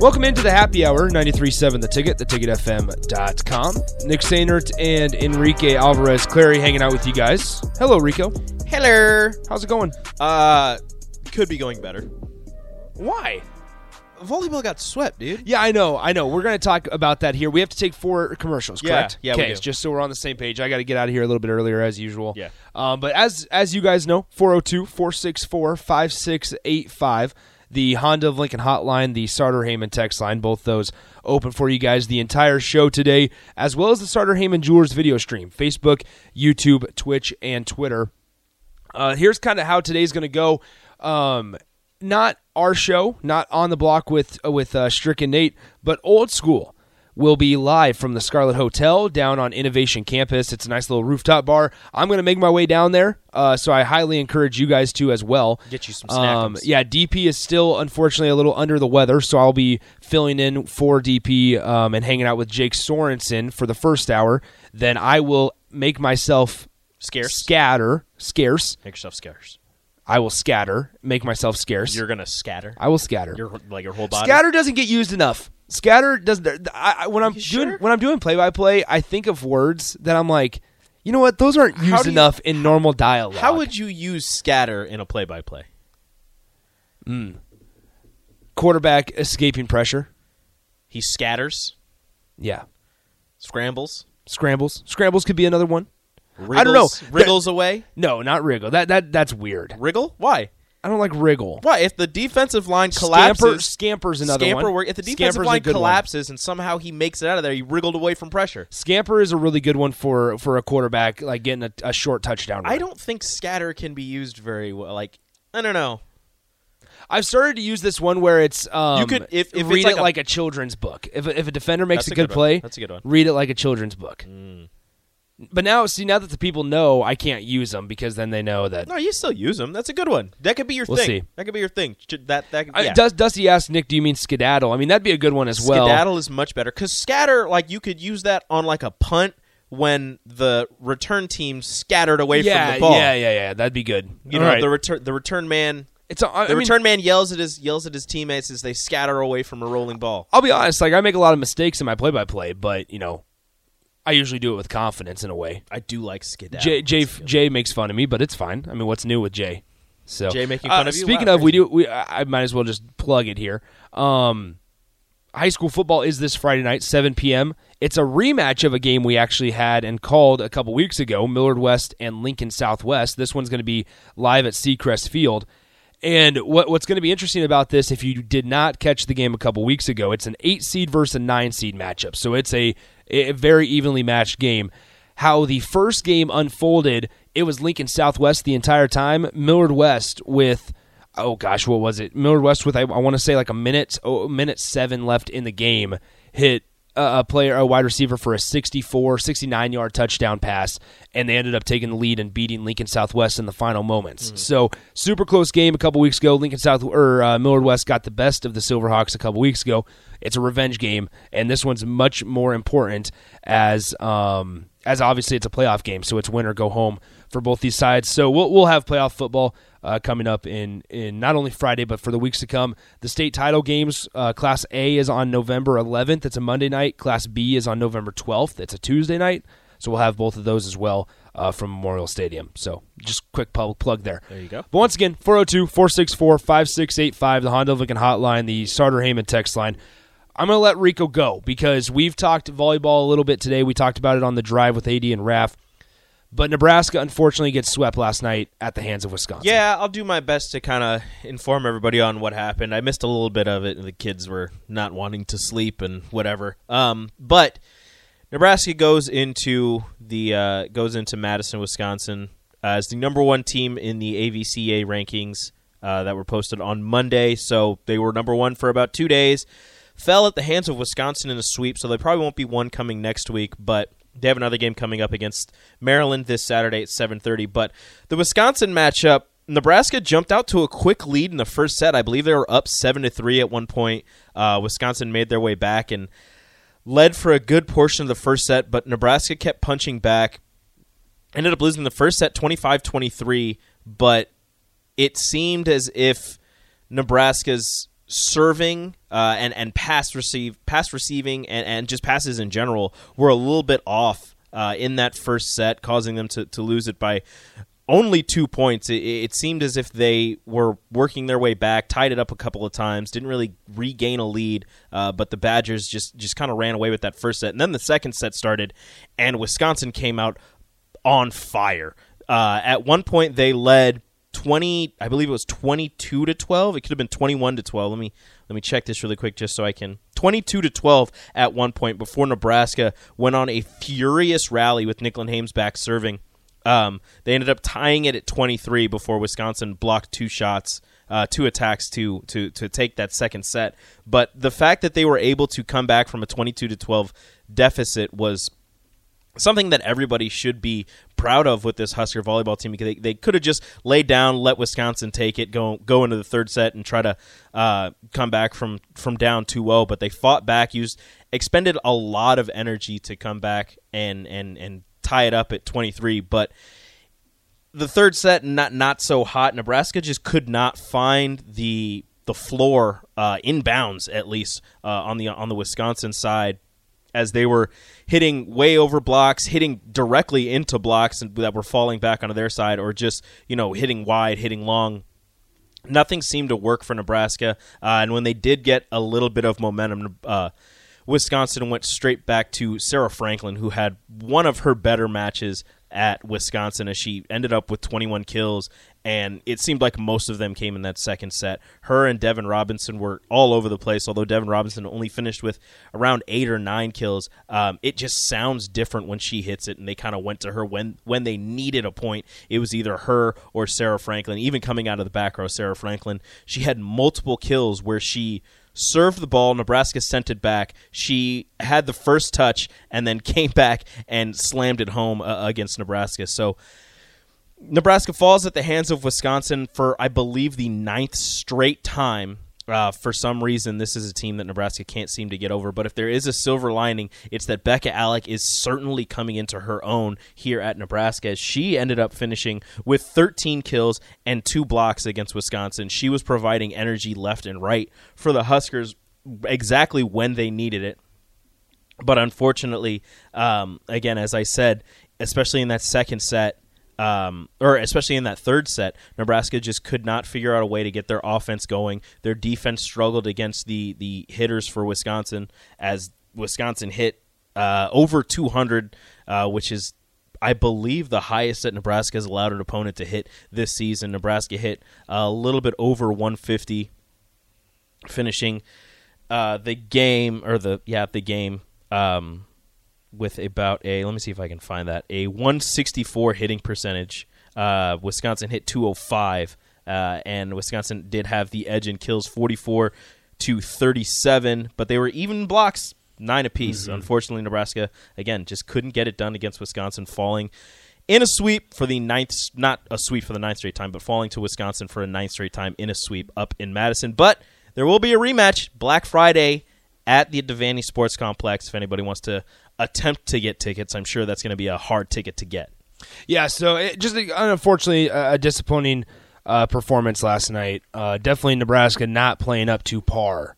Welcome into the happy hour, 93.7 The Ticket, theticketfm.com. Nick Sainert and Enrique Alvarez Clary hanging out with you guys. Hello, Rico. Hello. How's it going? Uh, could be going better. Why? Volleyball got swept, dude. Yeah, I know, I know. We're going to talk about that here. We have to take four commercials, Yeah, correct? yeah, we Okay, do. just so we're on the same page. I got to get out of here a little bit earlier as usual. Yeah. Um, but as as you guys know, 402-464-5685, the Honda of Lincoln hotline, the Sartor Hamann text line, both those open for you guys the entire show today, as well as the Sartor Hamann Jewelers video stream, Facebook, YouTube, Twitch, and Twitter. Uh, here's kind of how today's going to go. Um, not our show, not on the block with uh, with uh, Strick and Nate, but old school. Will be live from the Scarlet Hotel down on Innovation Campus. It's a nice little rooftop bar. I'm going to make my way down there, uh, so I highly encourage you guys to as well. Get you some Um, yeah, DP is still unfortunately a little under the weather, so I'll be filling in for DP um, and hanging out with Jake Sorensen for the first hour. Then I will make myself Scarce. scatter, scarce. Make yourself scarce. I will scatter, make myself scarce. You're gonna scatter. I will scatter. Your like your whole body. Scatter doesn't get used enough. Scatter doesn't. I, I, when I'm doing sure? when I'm doing play by play, I think of words that I'm like, you know what? Those aren't used you- enough in normal dialogue. How would you use scatter in a play-by-play? Hmm. quarterback escaping pressure? He scatters, Yeah, scrambles, scrambles. Scrambles could be another one. wriggles, I don't know. Wriggles away. No, not wriggle. That that that's weird. Wriggle? Why? I don't like wriggle. Why? If the defensive line Scamper, collapses, scamper's another scamper one. work. If the defensive Scamper's line good one. collapses and somehow he makes it out of there, he wriggled away from pressure. Scamper is a really good one for for a quarterback, like getting a, a short touchdown. Run. I don't think scatter can be used very well. Like I don't know. I've started to use this one where it's um, You could- if- if it's read like it a- like a children's book. If a- if a defender makes a a good, good play, That's a good one. Read it like a children's book. Mm. But now, see, now that the people know, I can't use them because then they know that. No, you still use them. That's a good one. That could be your We'll thing. see. That could be your thing. That that I- yeah. Dust, Dusty asked Nick, "Do you mean skedaddle?" I mean, that'd be a good one as well. Skedaddle is much better because scatter, like you could use that on like a punt when the return team scattered away yeah, from the ball. yeah, yeah, yeah. That'd be good. You All know, right. the return the return man it's. a- I the mean, return man yells at his yells at his teammates as they scatter away from a rolling ball. I'll be honest. Like I make a lot of mistakes in my play-by-play, but you know, I usually do it with confidence in a way. I do like skedaddle. Jay, Jay. Jay makes fun of me, but it's fine. I mean, what's new with Jay? So Jay making fun Uh, of you? Speaking Wow, of, we do. We I I might as well just plug it here. Um, high school football is this Friday night, 7 p.m. It's a rematch of a game we actually had and called a couple weeks ago, Millard West and Lincoln Southwest. This one's going to be live at Seacrest Field. And what what's going to be interesting about this, if you did not catch the game a couple weeks ago, it's an eight seed versus a nine seed matchup. So it's a, a very evenly matched game. How the first game unfolded, it was Lincoln Southwest the entire time. Millard West with oh gosh, what was it? Millard West with I, I want to say like a minute, oh, minute seven left in the game, hit a, player, a wide receiver for a 64, 69 yard touchdown pass, and they ended up taking the lead and beating Lincoln Southwest in the final moments. So super close game a couple weeks ago. Lincoln South or uh, Millard West got the best of the Silverhawks a couple weeks ago. It's a revenge game, and this one's much more important as um, as obviously it's a playoff game, so it's win or go home for both these sides. So we'll we'll have playoff football uh, coming up in in not only Friday but for the weeks to come. The state title games, uh, Class A is on November 11th. It's a Monday night. Class B is on November 12th. It's a Tuesday night. So we'll have both of those as well uh, from Memorial Stadium. So just quick public plug there. There you go. But once again, 402 464 5685, the Honda Lincoln hotline, the Sartor Hamann text line. I'm going to let Rico go because we've talked volleyball a little bit today. We talked about it on the drive with AD and Raf. But Nebraska unfortunately gets swept last night at the hands of Wisconsin. Yeah, I'll do my best to kind of inform everybody on what happened. I missed a little bit of it. and The kids were not wanting to sleep and whatever. Um, but Nebraska goes into the uh, goes into Madison, Wisconsin, as the number one team in the AVCA rankings uh, that were posted on Monday. So they were number one for about two days. Fell at the hands of Wisconsin in a sweep, so they probably won't be one coming next week, but they have another game coming up against Maryland this Saturday at 7:30. But the Wisconsin matchup, Nebraska jumped out to a quick lead in the first set. I believe they were up seven to three at one point. Uh, Wisconsin made their way back and led for a good portion of the first set, but Nebraska kept punching back. Ended up losing the first set 25-23, but it seemed as if Nebraska's serving uh, and and pass receive pass receiving and, and just passes in general were a little bit off uh, in that first set, causing them to, to lose it by only two points. It, it, seemed as if they were working their way back, tied it up a couple of times, didn't really regain a lead, uh, but the Badgers just just kind of ran away with that first set. And then the second set started, and Wisconsin came out on fire. Uh, at one point, they led 20 I believe it was 22 to 12 it could have been 21 to 12 let me let me check this really quick just so I can 22 to 12 at one point before Nebraska went on a furious rally with Nicklin Hames back serving. Um, they ended up tying it at 23 before Wisconsin blocked two shots uh, two attacks to to to take that second set. But the fact that they were able to come back from a 22 to 12 deficit was something that everybody should be proud of with this Husker volleyball team because they, they could have just laid down, let Wisconsin take it, go go into the third set and try to uh, come back from from down 2-0, but they fought back, used expended a lot of energy to come back and and and tie it up at 23, but the third set not not so hot. Nebraska just could not find the the floor uh, inbounds at least uh, on the on the Wisconsin side as they were hitting way over blocks, hitting directly into blocks that were falling back onto their side, or just you know hitting wide, hitting long. Nothing seemed to work for Nebraska, uh, and when they did get a little bit of momentum, uh, Wisconsin went straight back to Sarah Franklin, who had one of her better matches at Wisconsin as she ended up with 21 kills, and it seemed like most of them came in that second set. Her and Devyn Robinson were all over the place, although Devyn Robinson only finished with around eight or nine kills. Um, it just sounds different when she hits it, and they kind of went to her when when they needed a point. It was either her or Sarah Franklin. Even coming out of the back row, Sarah Franklin, she had multiple kills where she served the ball. Nebraska sent it back. She had the first touch and then came back and slammed it home uh, against Nebraska. So Nebraska falls at the hands of Wisconsin for, I believe, the ninth straight time. Uh, for some reason, this is a team that Nebraska can't seem to get over. But if there is a silver lining, it's that Bekka Allick is certainly coming into her own here at Nebraska. As she ended up finishing with 13 kills and two blocks against Wisconsin. She was providing energy left and right for the Huskers exactly when they needed it. But unfortunately, um, again, as I said, especially in that second set, um, or especially in that third set, Nebraska just could not figure out a way to get their offense going. Their defense struggled against the the hitters for Wisconsin as Wisconsin hit uh, over 200, uh, which is I believe the highest that Nebraska has allowed an opponent to hit this season. Nebraska hit a little bit over 150, finishing uh, the game or the yeah the game. Um, with about a let me see if I can find that a 164 hitting percentage. Uh, Wisconsin hit 205, uh, and Wisconsin did have the edge in kills 44 to 37, but they were even blocks nine apiece. Mm-hmm. Unfortunately, Nebraska again just couldn't get it done against Wisconsin, falling in a sweep for the ninth, not a sweep for the ninth straight time, but falling to Wisconsin for a ninth straight time in a sweep up in Madison. But there will be a rematch Black Friday at the Devaney Sports Complex if anybody wants to attempt to get tickets. I'm sure that's going to be a hard ticket to get. Yeah, so it, just unfortunately a, a disappointing uh, performance last night. Uh, definitely Nebraska not playing up to par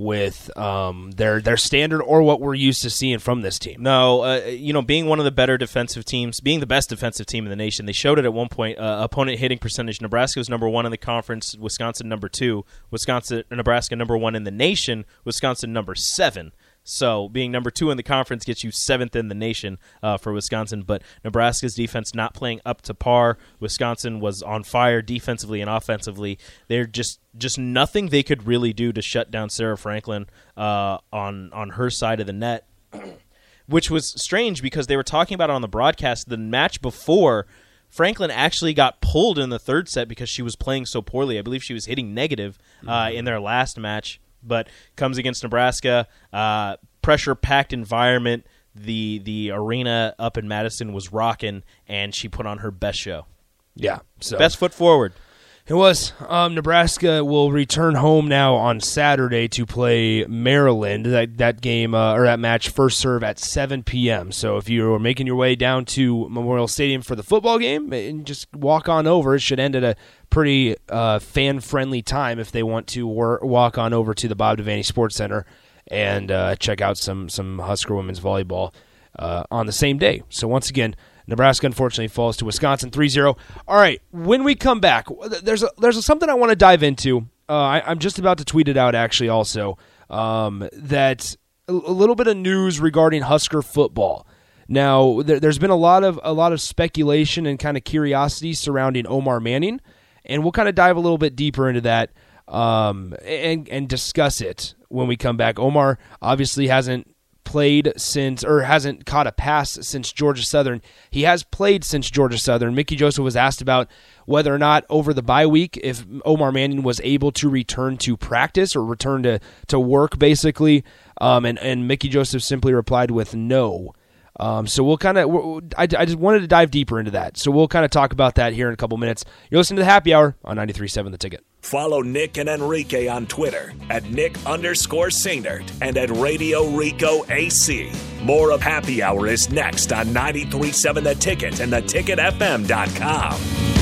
with um, their their standard or what we're used to seeing from this team. No, uh, you know, being one of the better defensive teams, being the best defensive team in the nation, they showed it at one point. Uh, opponent hitting percentage: Nebraska was number one in the conference, Wisconsin number two, Wisconsin, Nebraska number one in the nation, Wisconsin number seven. So being number two in the conference gets you seventh in the nation uh, for Wisconsin. But Nebraska's defense not playing up to par. Wisconsin was on fire defensively and offensively. They're just just nothing they could really do to shut down Sarah Franklin uh, on on her side of the net. Which was strange because they were talking about it on the broadcast the match before Franklin actually got pulled in the third set because she was playing so poorly. I believe she was hitting negative uh, mm-hmm. in their last match, but comes against Nebraska, uh, pressure packed environment. The the arena up in Madison was rocking, and she put on her best show. Yeah, so best foot forward. It was. Um, Nebraska will return home now on Saturday to play Maryland. That that game uh, or that match first serve at 7 p.m. So if you are making your way down to Memorial Stadium for the football game, and just walk on over, it should end at a pretty uh, fan friendly time. If they want to wor- walk on over to the Bob Devaney Sports Center and uh, check out some some Husker women's volleyball uh, on the same day. So once again. Nebraska unfortunately falls to Wisconsin 3-0. All right, when we come back, there's a, there's a, something I want to dive into. Uh, I, am just about to tweet it out actually also um, that a, a, little bit of news regarding Husker football. Now there, has been a lot of a lot of speculation and kind of curiosity surrounding Omar Manning, and we'll kind of dive a little bit deeper into that um, and and discuss it when we come back. Omar obviously hasn't played since or hasn't caught a pass since Georgia Southern. He has played since Georgia Southern. Mickey Joseph was asked about whether or not over the bye week if Omar Manning was able to return to practice or return to, to work basically. Um, and, and Mickey Joseph simply replied with no. Um, so we'll kind of, I, I just wanted to dive deeper into that. So we'll kind of talk about that here in a couple minutes. You're listening to the Happy Hour on 93.7 The Ticket. Follow Nick and Enrique on Twitter at Nick underscore Sainert and at Radio Rico AC. More of Happy Hour is next on 93.7 The Ticket and theticketfm.com.